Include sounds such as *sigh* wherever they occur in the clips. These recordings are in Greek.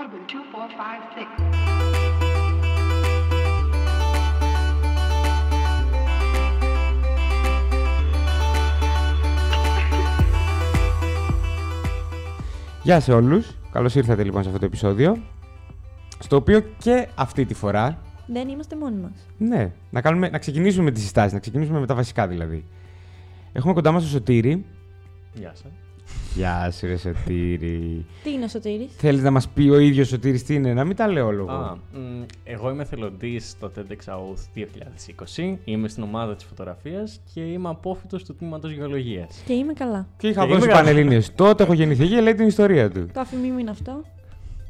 Could have been two, four, five, six. Γεια σε όλους. Καλώς ήρθατε λοιπόν σε αυτό το επεισόδιο. Στο οποίο και αυτή τη φορά, Δεν είμαστε μόνοι μας. ναι, να, κάνουμε, να ξεκινήσουμε με τις συστάσεις, να ξεκινήσουμε με τα βασικά δηλαδή. Έχουμε κοντά μας τον Σωτήρη. Γεια σας. Γεια σου ρε Σωτήρη. Τι είναι ο Σωτήρης; Θέλεις να μας πει ο ίδιος Σωτήρης τι είναι, να μην τα λέω λόγω. Α, μ, εγώ είμαι θελοντής στο TEDx South 2020. Είμαι στην ομάδα της φωτογραφίας και είμαι απόφυτος του τμήματος γεωλογίας. Και είμαι καλά. Και είχα Και δώσει είμαι καλά. Πανελλήνιες. Τότε έχω γεννηθεί και λέει την ιστορία του. Το αφημίμι είναι αυτό.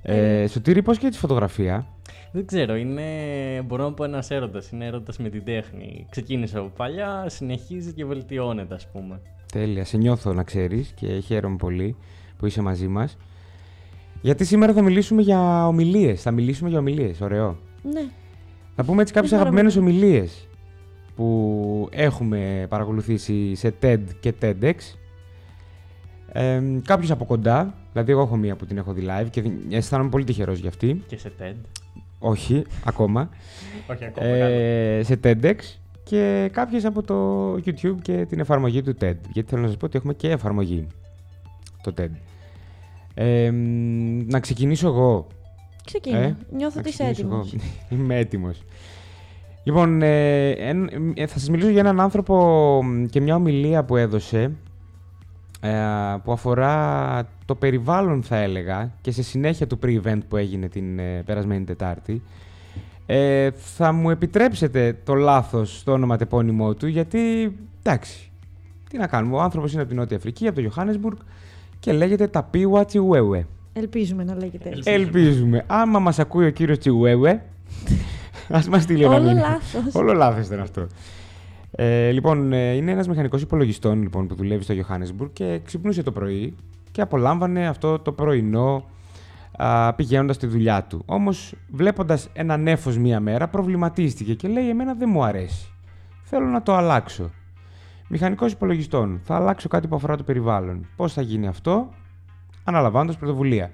Ε, Σωτήρη, πώς και τη φωτογραφία; Δεν ξέρω, είναι, μπορώ να πω ένας έρωτας. Είναι έρωτας με την τέχνη. Ξεκίνησε από παλιά, συνεχίζει και βελτιώνεται ας πούμε. Τέλεια, σε νιώθω να ξέρεις και χαίρομαι πολύ που είσαι μαζί μας. Γιατί σήμερα θα μιλήσουμε για ομιλίες. Θα μιλήσουμε για ομιλίες, ωραίο. Ναι. Να πούμε έτσι κάποιες Είναι πάρα αγαπημένες πολύ. ομιλίες που έχουμε παρακολουθήσει σε TED και TEDx. Ε, κάποιους από κοντά, δηλαδή εγώ έχω μία που την έχω δει live και αισθάνομαι πολύ τυχερός για αυτή. Και σε TED. Όχι, ακόμα. *laughs* Όχι ακόμα. καλά. ε, σε TEDx και κάποιες από το YouTube και την εφαρμογή του TED. Γιατί θέλω να σας πω ότι έχουμε και εφαρμογή το TED. Ε, μ, να ξεκινήσω εγώ. Ξεκίνα. Ε, Νιώθω να ότι είσαι ξεκινήσω έτοιμος. εγώ. *laughs* Είμαι έτοιμος. Λοιπόν, ε, εν- ε, θα σας μιλήσω για έναν άνθρωπο μ, και μια ομιλία που έδωσε ε, που αφορά το περιβάλλον θα έλεγα και σε συνέχεια του pre-event που έγινε την ε, περασμένη Τετάρτη. Ε, θα μου επιτρέψετε το λάθος στο όνομα τεπώνυμό του γιατί, εντάξει, τι να κάνουμε, ο άνθρωπος είναι από την Νότια Αφρική, από το Johannesburg και λέγεται Ταπίουα Τσιουέουε. Ελπίζουμε να λέγεται έτσι. Ελπίζουμε. Ελπίζουμε. Άμα μας ακούει ο κύριος Τσιουέουε, *laughs* ας μας στείλει ένα Όλο μήνυμα. λάθος. Όλο λάθος ήταν αυτό. Ε, λοιπόν, ε, είναι ένας μηχανικός υπολογιστών λοιπόν, που δουλεύει στο Johannesburg και ξυπνούσε το πρωί και απολάμβανε αυτό το πρωινό α, πηγαίνοντας στη δουλειά του. Όμως, βλέποντας ένα νέφος μία μέρα, προβληματίστηκε και λέει «Εμένα δεν μου αρέσει. Θέλω να το αλλάξω». Μηχανικός υπολογιστών. Θα αλλάξω κάτι που αφορά το περιβάλλον. Πώς θα γίνει αυτό, αναλαμβάνοντας πρωτοβουλία.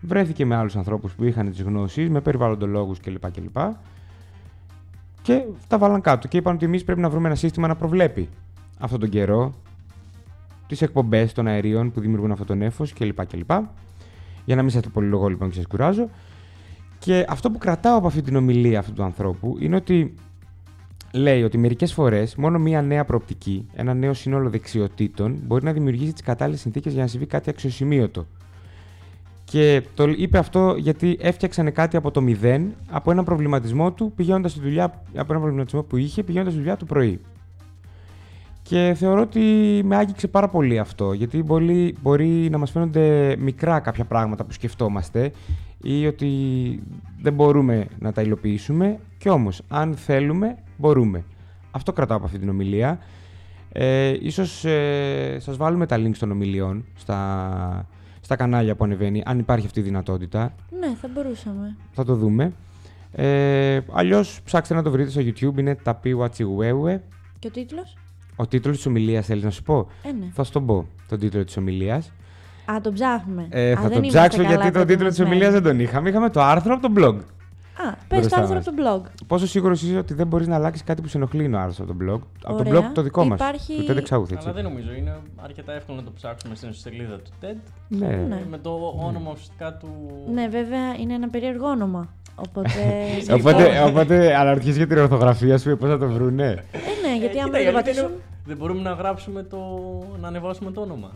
Βρέθηκε με άλλους ανθρώπους που είχαν τις γνώσεις, με περιβαλλοντολόγους κλπ. κλπ. Και τα βάλαν κάτω και είπαν ότι εμείς πρέπει να βρούμε ένα σύστημα να προβλέπει αυτόν τον καιρό, τις εκπομπές των αερίων που δημιουργούν αυτό το νέφο κλπ. κλπ. Για να μην σα το πολυλογώ λοιπόν και σα κουράζω. Και αυτό που κρατάω από αυτή την ομιλία αυτού του ανθρώπου είναι ότι λέει ότι μερικές φορές μόνο μία νέα προοπτική, ένα νέο σύνολο δεξιοτήτων μπορεί να δημιουργήσει τις κατάλληλες συνθήκες για να συμβεί κάτι αξιοσημείωτο. Και το είπε αυτό γιατί έφτιαξανε κάτι από το μηδέν, από έναν προβληματισμό του πηγαίνοντας στη δουλειά, από έναν προβληματισμό που είχε πηγαίνοντας στη δουλειά του πρωί. Και θεωρώ ότι με άγγιξε πάρα πολύ αυτό, γιατί μπορεί, μπορεί να μας φαίνονται μικρά κάποια πράγματα που σκεφτόμαστε ή ότι δεν μπορούμε να τα υλοποιήσουμε, και όμως αν θέλουμε μπορούμε. Αυτό κρατάω από αυτή την ομιλία. Ε, ίσως ε, σας βάλουμε τα links των ομιλιών στα, στα κανάλια που ανεβαίνει, αν υπάρχει αυτή η δυνατότητα. Ναι, θα μπορούσαμε. Θα το δούμε. Ε, Αλλιώς ψάξτε να το βρείτε στο YouTube, είναι Ταπί Wachiwewe. Και ο τίτλος; Ο τίτλος της ομιλίας θέλεις να σου πω; Ε, ναι. Θα σου τον πω, τον τίτλο της ομιλίας. Α, τον ψάχνουμε. Ε, Α, θα δεν τον είμαστε ψάξω καλά γιατί τον τίτλο της προετοιμασμένοι. ομιλίας δεν τον είχαμε. Είχαμε το άρθρο από το blog. Α, πες μπροστά το άρθρο μας. από το blog. Πόσο σίγουρος είσαι ότι δεν μπορείς να αλλάξεις κάτι που σε ενοχλεί είναι ο άρθρος από το blog; Από το Ωραία. blog το δικό μας. Υπάρχει- Το TEDx South, έτσι. Αλλά δεν νομίζω, είναι αρκετά εύκολο να το ψάξουμε στην σελίδα του TED. Ναι. Ναι. Με το όνομα ουσιαστικά του. Ναι, βέβαια είναι ένα περίεργο όνομα. Οπότε. *laughs* Οπότε, οπότε αναρωτιέσαι για την ορθογραφία σου, πώς θα το βρουνε. ε, ναι, γιατί άμα Κοίτα, δεν το η αλήθεια πατήσουν. Είναι, Δεν μπορούμε να γράψουμε το. να ανεβάσουμε το όνομα.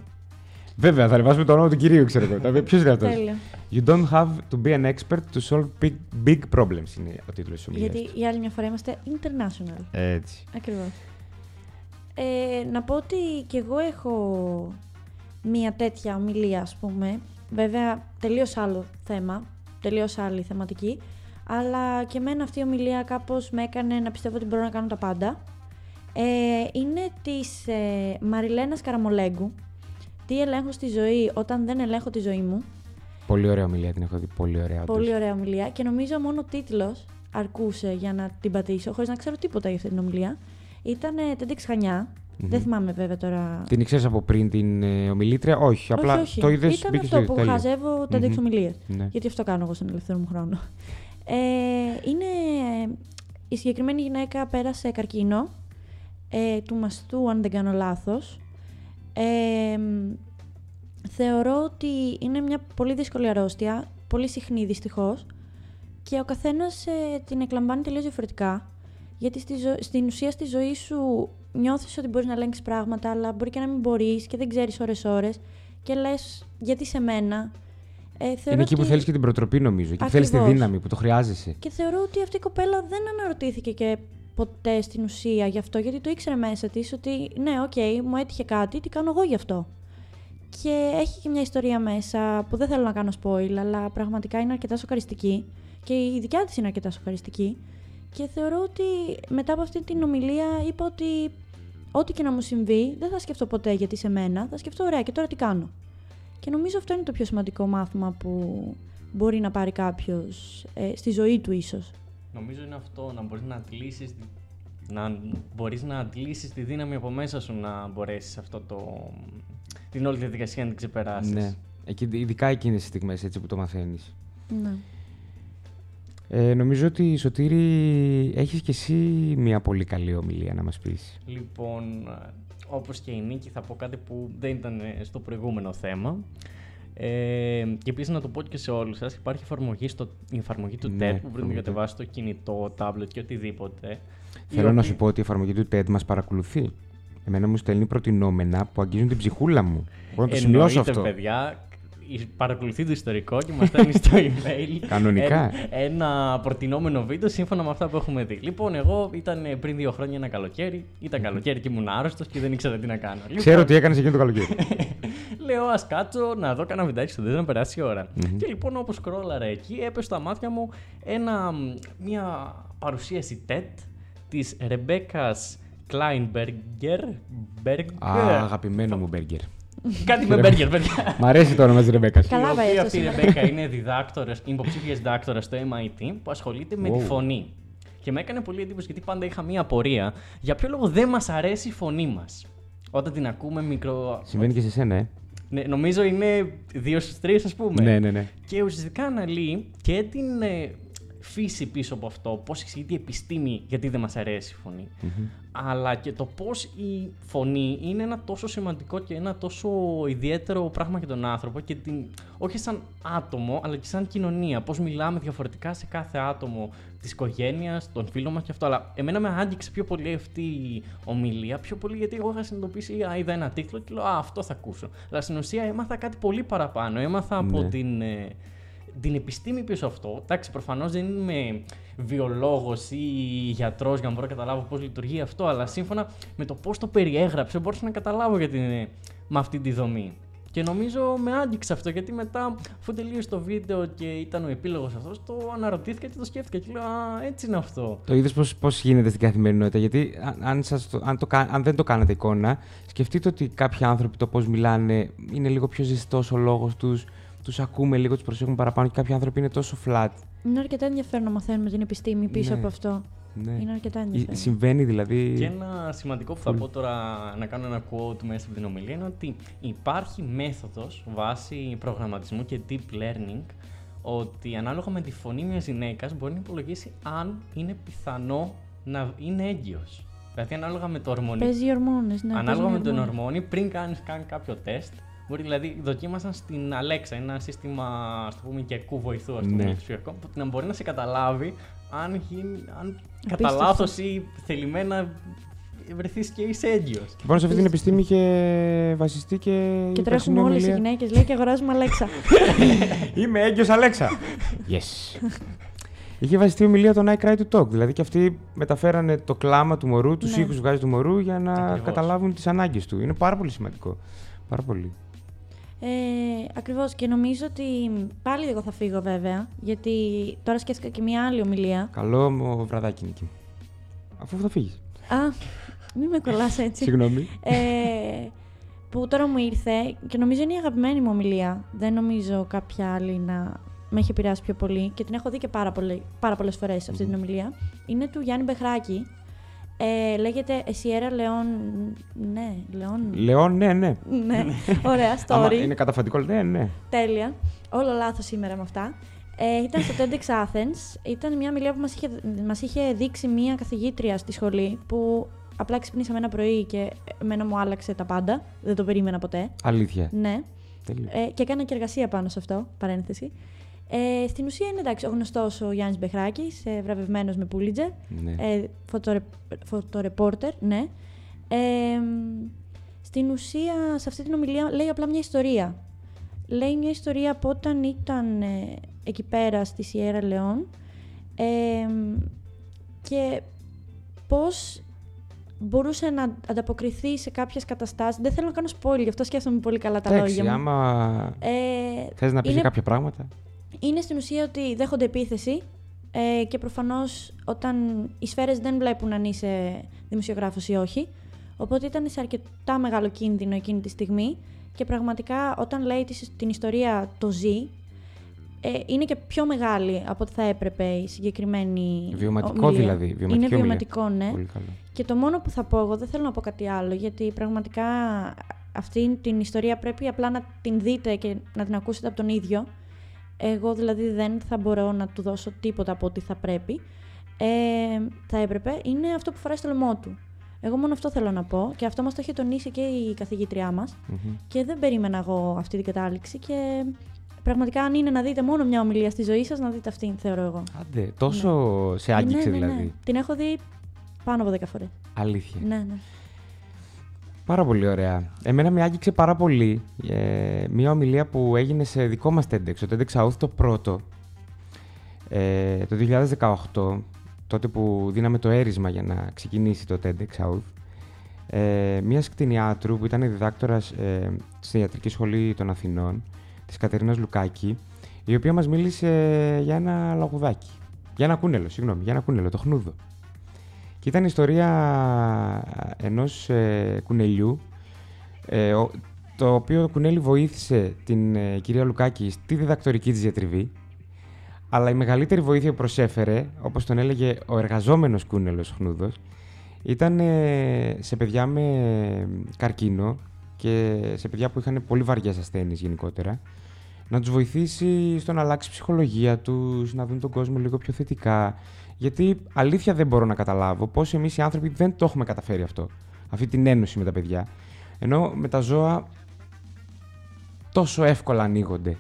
Βέβαια, θα ανεβάσουμε το όνομα του κυρίου, ξέρω εγώ. *laughs* Ποιος είναι αυτός; Τέλειο. You don't have to be an expert to solve big, big problems είναι ο τίτλος της ομιλίας. Γιατί η άλλη μια φορά είμαστε international. Έτσι. Ακριβώς. Ε, να πω ότι και εγώ έχω μία τέτοια ομιλία, ας πούμε. Βέβαια, τελείως άλλο θέμα, τελείως άλλη θεματική. Αλλά και εμένα αυτή η ομιλία κάπως με έκανε να πιστεύω ότι μπορώ να κάνω τα πάντα. Ε, είναι της ε, Μαριλένας Καραμολέγκου. Τι ελέγχω στη ζωή όταν δεν ελέγχω τη ζωή μου. Πολύ ωραία ομιλία, την έχω δει. Πολύ ωραία. όντως. Πολύ ωραία ομιλία και νομίζω μόνο ο τίτλος αρκούσε για να την πατήσω, χωρίς να ξέρω τίποτα για αυτή την ομιλία. Ήταν TEDx Χανιά, Δεν θυμάμαι βέβαια τώρα. Την ήξερες από πριν την ε, ομιλήτρια, όχι. Απλά όχι, όχι. το είδες. Ήταν αυτό που χαζεύω τα Μμμ. mm Ναι. Γιατί αυτό κάνω εγώ στον ελεύθερο μου χρόνο. Ε, είναι. Η συγκεκριμένη γυναίκα πέρασε καρκίνο ε, του μαστού, αν δεν κάνω λάθος. Ε, μ, θεωρώ ότι είναι μια πολύ δύσκολη αρρώστια, πολύ συχνή δυστυχώς και ο καθένας ε, την εκλαμβάνει τελείως διαφορετικά. Γιατί στη ζω- στην ουσία στη ζωή σου νιώθεις ότι μπορείς να ελέγξεις πράγματα, αλλά μπορεί και να μην μπορείς και δεν ξέρεις ώρες-ώρες και λες γιατί σε μένα; Ε, θεωρώ Είναι εκεί που ότι- θέλεις και την προτροπή, νομίζω. Εκεί που θέλεις τη Ακριβώς. δύναμη, που το χρειάζεσαι. και θεωρώ ότι αυτή η κοπέλα δεν αναρωτήθηκε και ποτέ στην ουσία γι' αυτό, γιατί το ήξερε μέσα της ότι ναι, οκ, μου έτυχε κάτι, τι κάνω εγώ γι' αυτό. Και έχει και μια ιστορία μέσα που δεν θέλω να κάνω spoil, αλλά πραγματικά είναι αρκετά σοκαριστική και η δικιά της είναι αρκετά σοκαριστική. Και θεωρώ ότι μετά από αυτή την ομιλία είπα ότι ό,τι και να μου συμβεί δεν θα σκεφτώ ποτέ γιατί σε μένα, θα σκεφτώ ωραία και τώρα τι κάνω. Και νομίζω αυτό είναι το πιο σημαντικό μάθημα που μπορεί να πάρει κάποιος ε, στη ζωή του ίσως. Νομίζω είναι αυτό, να μπορείς να αντλήσεις, να μπορείς να αντλήσεις τη δύναμη από μέσα σου να μπορέσεις αυτό το, την όλη διαδικασία να την ξεπεράσεις. Ναι. Εκεί, ειδικά εκείνες τι στιγμές έτσι που το μαθαίνεις. Ναι. Ε, νομίζω ότι Σωτήρη έχεις και εσύ μια πολύ καλή ομιλία να μας πεις. Λοιπόν, όπως και η Νίκη θα πω κάτι που δεν ήταν ε, στο προηγούμενο θέμα. Ε, και επίσης να το πω και σε όλους σας, υπάρχει εφαρμογή, στο, η εφαρμογή του Ναι, TED που μπορείτε να εφαρμογή κατεβάσετε στο κινητό, tablet και οτιδήποτε. η Θέλω να οποία- σου πω ότι η εφαρμογή του TED μας παρακολουθεί. Εμένα μου στέλνει προτινόμενα που αγγίζουν την ψυχούλα μου. Μπορώ να το σημειώσω Εννοείται, αυτό. παιδιά, η- παρακολουθεί το ιστορικό και μας στέλνει στο *laughs* email Κανονικά. ένα, ένα προτινόμενο βίντεο σύμφωνα με αυτά που έχουμε δει. Λοιπόν, εγώ ήταν ε, πριν δύο χρόνια ένα καλοκαίρι, ήταν καλοκαίρι και ήμουν άρρωστος και δεν ήξερα τι να κάνω. Ξέρω τι έκανες εκείνο το καλοκαίρι. *laughs* Λέω, ας κάτσω να δω κανένα βιντεάκι στο δεν να περάσει η ωρα Και λοιπόν, όπως σκρόλαρα εκεί, έπεσε στα μάτια μου ένα, μ, μια παρουσίαση TED της Ρεμπέκας Κλάινμπεργκερ. Α, αγαπημένο μου μπέργκερ. Κάτι με μπέργκερ, παιδιά. Μ' αρέσει το όνομα της Ρεμπέκας. Καλά η οποία πάει αυτή η αυτό Ρεμπέκα είναι διδάκτορα, είναι υποψήφια διδάκτορα στο MIT που ασχολείται με τη Wow. φωνή. Και με έκανε πολύ εντύπωση γιατί πάντα είχα μία απορία για ποιο λόγο δεν μας αρέσει η φωνή μας. Όταν την ακούμε μικρό. Συμβαίνει και σε σένα, ε. Ναι, νομίζω είναι δύο στους τρεις, ας πούμε. Ναι, ναι, ναι. Και ουσιαστικά αναλύει και την ε, φύση πίσω από αυτό, πώς εξηγείται η επιστήμη γιατί δεν μας αρέσει η φωνη Αλλά και το πώς η φωνή είναι ένα τόσο σημαντικό και ένα τόσο ιδιαίτερο πράγμα για τον άνθρωπο και την, όχι σαν άτομο, αλλά και σαν κοινωνία. Πώς μιλάμε διαφορετικά σε κάθε άτομο της οικογένειας, των φίλων μας και αυτό. Αλλά εμένα με άγγιξε πιο πολύ αυτή η ομιλία, πιο πολύ γιατί εγώ είχα συνειδητοποιήσει, α, είδα ένα τίτλο και λέω, Α, αυτό θα ακούσω. Αλλά στην ουσία έμαθα κάτι πολύ παραπάνω. Έμαθα από Ναι. την. ε, την επιστήμη πίσω αυτό. Εντάξει, προφανώς δεν είμαι βιολόγος ή γιατρός για να μπορώ να καταλάβω πώς λειτουργεί αυτό, αλλά σύμφωνα με το πώς το περιέγραψε, μπορούσα να καταλάβω γιατί είναι με αυτή τη δομή. Και νομίζω με άγγιξε αυτό, γιατί μετά, αφού τελείωσε το βίντεο και ήταν ο επίλογος αυτός, το αναρωτήθηκα και το σκέφτηκα. Και λέω, Α, έτσι είναι αυτό. Το είδες πώς, πώς γίνεται στην καθημερινότητα. Γιατί αν, αν, σας το, αν, το, κα- αν δεν το κάνατε εικόνα, σκεφτείτε ότι κάποιοι άνθρωποι το πώς μιλάνε είναι λίγο πιο ζεστός ο λόγος τους, τους ακούμε λίγο, τους προσέχουμε παραπάνω και κάποιοι άνθρωποι είναι τόσο flat. Είναι αρκετά ενδιαφέρον να μαθαίνουμε την επιστήμη πίσω Ναι. από αυτό. Ναι. Είναι αρκετά Ε, ενδιαφέρον. Συμβαίνει δηλαδή. Και ένα σημαντικό που θα πω τώρα να κάνω ένα quote μέσα από την ομιλία είναι ότι υπάρχει μέθοδος βάσει προγραμματισμού και deep learning ότι ανάλογα με τη φωνή μιας γυναίκας μπορεί να υπολογίσει αν είναι πιθανό να είναι έγκυος. Δηλαδή ανάλογα με το ορμονικό Παίζει ορμόνες, ναι. Ανάλογα με παίζουν τον ορμόνες. ορμόνη, πριν κάνεις κάνει κάποιο τεστ, μπορεί δηλαδή δοκίμασαν στην Alexa, ένα σύστημα ας το πούμε οικιακού βοηθού, ας πούμε, Ναι. ψηφιακό, που να μπορεί να σε καταλάβει αν, γίνει, αν κατά Απίστευτο. λάθος ή θελημένα βρεθείς και είσαι έγκυος. Και πάνω σε αυτή την επιστήμη είχε βασιστεί και. η Και περσινή τρέχουμε όλες οι ομιλία. γυναίκες, λέει και αγοράζουμε Αλέξα. *laughs* Είμαι έγκυος Αλέξα. yes. Είχε βασιστεί η ομιλία των I Cry to Talk. Δηλαδή και αυτοί μεταφέρανε το κλάμα του μωρού, τους Ναι. ήχους που βγάζεις του μωρού για να Ακριβώς. καταλάβουν τις ανάγκες του. Είναι πάρα πολύ σημαντικό. Πάρα πολύ. Ε, Ακριβώς. Και νομίζω ότι πάλι εγώ θα φύγω βέβαια. Γιατί τώρα σκέφτηκα και μια άλλη ομιλία. Καλό μου βραδάκι, Νίκη. μου. Αφού θα φύγεις. Α, μην με κολλάς έτσι. Συγγνώμη. ε, που τώρα μου ήρθε και νομίζω είναι η αγαπημένη μου ομιλία. Δεν νομίζω κάποια άλλη να με έχει επηρεάσει πιο πολύ και την έχω δει και πάρα, πολύ, πάρα πολλές φορές αυτή την ομιλία. Είναι του Γιάννη Μπεχράκη. Ε, λέγεται Sierra Leon. Ναι, Leon. Λεόν, ναι, ναι. ναι, ωραία, Άμα story. είναι καταφατικό, ναι, ναι. Τέλεια. Όλο λάθος σήμερα με αυτά. Ε, ήταν στο TEDx Athens. Ήταν μια ομιλία που μας είχε, μας είχε δείξει μια καθηγήτρια στη σχολή που απλά ξυπνήσαμε ένα πρωί και εμένα μου άλλαξε τα πάντα. Δεν το περίμενα ποτέ. Αλήθεια. Ναι. Τέλειο. Ε, και έκανα και εργασία πάνω σε αυτό, παρένθεση. Ε, στην ουσία είναι εντάξει, ο γνωστός ο Γιάννης Μπεχράκης, ε, βραβευμένος με Πούλιτζερ. Ναι. Ε, φωτορε, φωτορεπόρτερ, ναι. Ε, μ, στην ουσία, σε αυτή την ομιλία λέει απλά μια ιστορία. Λέει μια ιστορία από όταν ήταν ε, εκεί πέρα στη Σιέρα Λεόν ε, μ, και πώς μπορούσε να ανταποκριθεί σε κάποιες καταστάσεις. Δεν θέλω να κάνω spoil, γι' αυτό σκέφτομαι πολύ καλά τα Εντάξει, λόγια μου. άμα Ε, θες να πεις είναι- κάποια πράγματα. Είναι στην ουσία ότι δέχονται επίθεση ε, και προφανώς όταν οι σφαίρες δεν βλέπουν αν είσαι δημοσιογράφος ή όχι. Οπότε ήταν σε αρκετά μεγάλο κίνδυνο εκείνη τη στιγμή και πραγματικά όταν λέει της- την ιστορία το ζει, ε, είναι και πιο μεγάλη από ό,τι θα έπρεπε η συγκεκριμένη Βιωματικό ομιλία. δηλαδή, βιωματική Είναι ομιλία. βιωματικό, ναι. Πολύ καλό. Και το μόνο που θα πω εγώ, δεν θέλω να πω κάτι άλλο, γιατί πραγματικά αυτή την ιστορία πρέπει απλά να την δείτε και να την ακούσετε από τον ίδιο. Εγώ δηλαδή δεν θα μπορώ να του δώσω τίποτα από ό,τι θα πρέπει. Ε, θα έπρεπε, είναι αυτό που φοράει στο λαιμό του. Εγώ μόνο αυτό θέλω να πω και αυτό μας το είχε τονίσει και η καθηγήτριά μας Μμμ. και δεν περίμενα εγώ αυτή την κατάληξη και πραγματικά αν είναι να δείτε μόνο μια ομιλία στη ζωή σας, να δείτε αυτήν θεωρώ εγώ. Άντε, τόσο σε άγγιξε ναι, ναι, ναι. δηλαδή. Την έχω δει πάνω από 10 φορές. Αλήθεια. Ναι, ναι. Πάρα πολύ ωραία. Εμένα με άγγιξε πάρα πολύ ε, μια ομιλία που έγινε σε δικό μας TEDx, το TEDx South το πρώτο, ε, το 2018, τότε που δίναμε το έρισμα για να ξεκινήσει το TEDx South, ε, μιας κτηνιάτρου που ήταν διδάκτορας ε, στη Ιατρική Σχολή των Αθηνών, της Κατερίνας Λουκάκη, η οποία μας μίλησε για ένα λαγουδάκι. Για ένα κούνελο, συγγνώμη, για ένα κούνελο, το χνούδο. Και ήταν η ιστορία ενός ε, κουνελιού, ε, ο- το οποίο κουνέλι βοήθησε την ε, κυρία Λουκάκη στη διδακτορική της διατριβή, αλλά η μεγαλύτερη βοήθεια που προσέφερε, όπως τον έλεγε ο εργαζόμενος κούνελος χνούδος, ήταν ε, σε παιδιά με καρκίνο και σε παιδιά που είχαν πολύ βαριές ασθένειες γενικότερα, να τους βοηθήσει στο να αλλάξει η ψυχολογία τους, να δουν τον κόσμο λίγο πιο θετικά. Γιατί αλήθεια δεν μπορώ να καταλάβω πώς εμείς οι άνθρωποι δεν το έχουμε καταφέρει αυτό, αυτή την ένωση με τα παιδιά. Ενώ με τα ζώα τόσο εύκολα ανοίγονται.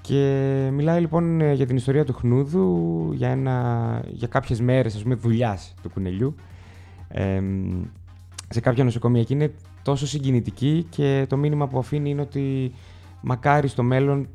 Και μιλάει λοιπόν ε, για την ιστορία του χνούδου, για, ένα, για κάποιες μέρες ας πούμε δουλειάς του κουνελιού εμ, σε κάποια νοσοκομεία και είναι τόσο συγκινητική και το μήνυμα που αφήνει είναι ότι μακάρι στο μέλλον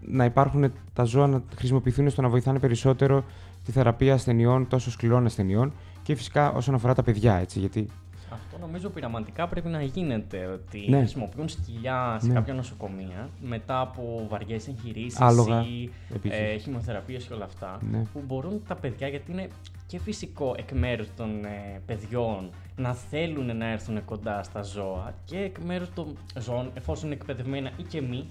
να υπάρχουν τα ζώα να χρησιμοποιηθούν στο να βοηθάνε περισσότερο τη θεραπεία ασθενειών, τόσο σκληρών ασθενειών και φυσικά όσον αφορά τα παιδιά, έτσι, γιατί Αυτό νομίζω πειραματικά πρέπει να γίνεται. Ότι Ναι. χρησιμοποιούν σκυλιά σε Ναι. κάποια νοσοκομεία μετά από βαριές εγχειρήσεις Άλογα, ή επίσης. ε, χημειοθεραπείες και όλα αυτά. Ναι. Που μπορούν τα παιδιά, γιατί είναι και φυσικό εκ μέρους των ε, παιδιών να θέλουν να έρθουν κοντά στα ζώα και εκ μέρους των ζώων, εφόσον είναι εκπαιδευμένα ή και μη,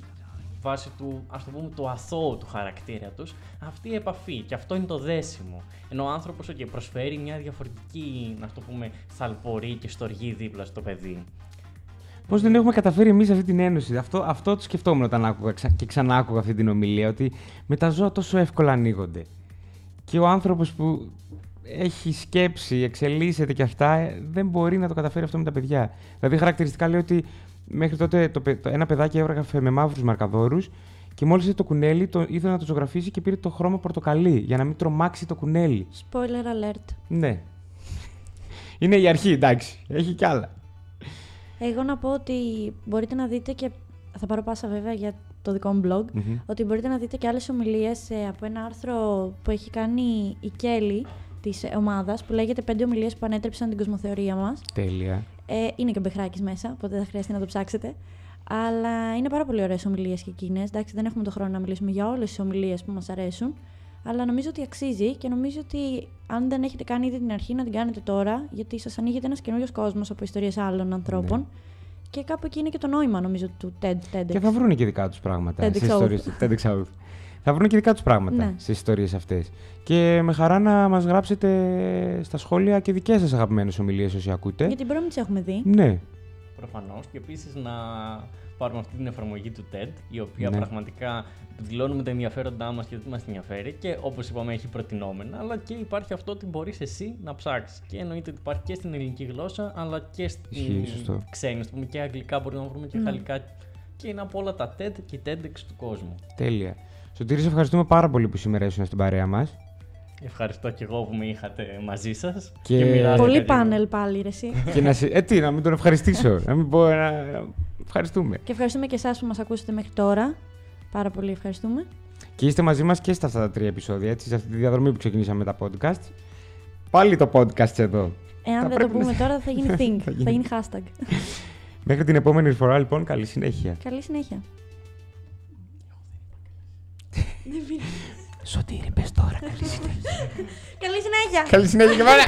βάσει του, ας το πούμε, του αθώου του χαρακτήρα τους, αυτή η επαφή και αυτό είναι το δέσιμο. Ενώ ο άνθρωπος okay, προσφέρει μια διαφορετική, να το πούμε, θαλπορή και στοργή δίπλα στο παιδί. Πώς δεν έχουμε καταφέρει εμείς αυτή την ένωση; Αυτό, αυτό το σκεφτόμουν όταν άκουγα ξα- και ξανά άκουγα αυτή την ομιλία. Ότι με τα ζώα τόσο εύκολα ανοίγονται. Και ο άνθρωπος που έχει σκέψη, εξελίσσεται και αυτά, ε, δεν μπορεί να το καταφέρει αυτό με τα παιδιά. Δηλαδή, χαρακτηριστικά λέει ότι μέχρι τότε το, παι- το- ένα παιδάκι έγραφε με μαύρους μαρκαδόρους και μόλις είδε το κουνέλι, το, ήθελε να το ζωγραφίσει και πήρε το χρώμα πορτοκαλί για να μην τρομάξει το κουνέλι. Spoiler alert. Ναι. Είναι η αρχή, εντάξει. Έχει κι άλλα. Εγώ να πω ότι μπορείτε να δείτε και. Θα πάρω πάσα βέβαια για το δικό μου blog. Μμμ. Ότι μπορείτε να δείτε και άλλες ομιλίες ε, από ένα άρθρο που έχει κάνει η Κέλλη της ε, ομάδας που λέγεται «Πέντε ομιλίες που ανέτρεψαν την κοσμοθεωρία μας». Τέλεια. Ε, είναι και ο Μπεχράκης μέσα, οπότε δεν χρειάζεται να το ψάξετε. Αλλά είναι πάρα πολύ ωραίες ομιλίες και εκείνες. Εντάξει, δεν έχουμε το χρόνο να μιλήσουμε για όλες τις ομιλίες που μας αρέσουν. Αλλά νομίζω ότι αξίζει και νομίζω ότι αν δεν έχετε κάνει ήδη την αρχή να την κάνετε τώρα, γιατί σας ανοίγεται ένας καινούριος κόσμος από ιστορίες άλλων ανθρώπων. Ναι. Και κάπου εκεί είναι και το νόημα νομίζω του TED. TEDx. Και θα βρουν και δικά τους πράγματα. TEDx σε South. ιστορίες του TEDx South. Θα βρουν και δικά τους πράγματα Ναι. στις ιστορίες αυτές. Και με χαρά να μας γράψετε στα σχόλια και δικές σας αγαπημένες ομιλίες όσοι ακούτε. Γιατί μπορεί να μην τις έχουμε δει. Ναι, Προφανώς. Και επίσης να πάρουμε αυτή την εφαρμογή του TED, η οποία Ναι. πραγματικά δηλώνουμε τα ενδιαφέροντά μας και τι μας ενδιαφέρει και όπως είπαμε έχει προτινόμενα, αλλά και υπάρχει αυτό ότι μπορείς εσύ να ψάξεις. Και εννοείται ότι υπάρχει και στην ελληνική γλώσσα, αλλά και στην Ισχύει, σωστό. ξένη. Α πούμε και αγγλικά μπορούμε να βρούμε και Ναι. γαλλικά. Και είναι από όλα τα TED και TEDx του κόσμου. τέλεια. Σωτήρη, σε ευχαριστούμε πάρα πολύ που σήμερα ήσουν στην παρέα μας. Ευχαριστώ και εγώ που με είχατε μαζί σας. Και- μοιράστηκα Πολύ λίγο. πάνελ πάλι, ρε, εσύ. και να σε... Ε, τι, να μην τον ευχαριστήσω. *laughs* να μην πω. Να... να- Ευχαριστούμε. και ευχαριστούμε και εσάς που μας ακούσατε μέχρι τώρα. Πάρα πολύ ευχαριστούμε. Και είστε μαζί μας και στα αυτά τα τρία επεισόδια, έτσι, σε αυτή τη διαδρομή που ξεκινήσαμε τα podcast. Πάλι το podcast εδώ. Εάν Θα δεν το πρέπει πούμε να- τώρα, θα γίνει *laughs* thing. Θα γίνει. θα γίνει hashtag. Μέχρι την επόμενη φορά, λοιπόν, καλή συνέχεια. Καλή συνέχεια. Σωτήρη, πες τώρα, καλή συνέχεια. Καλή συνέχεια. καλή συνέχεια και πάρα.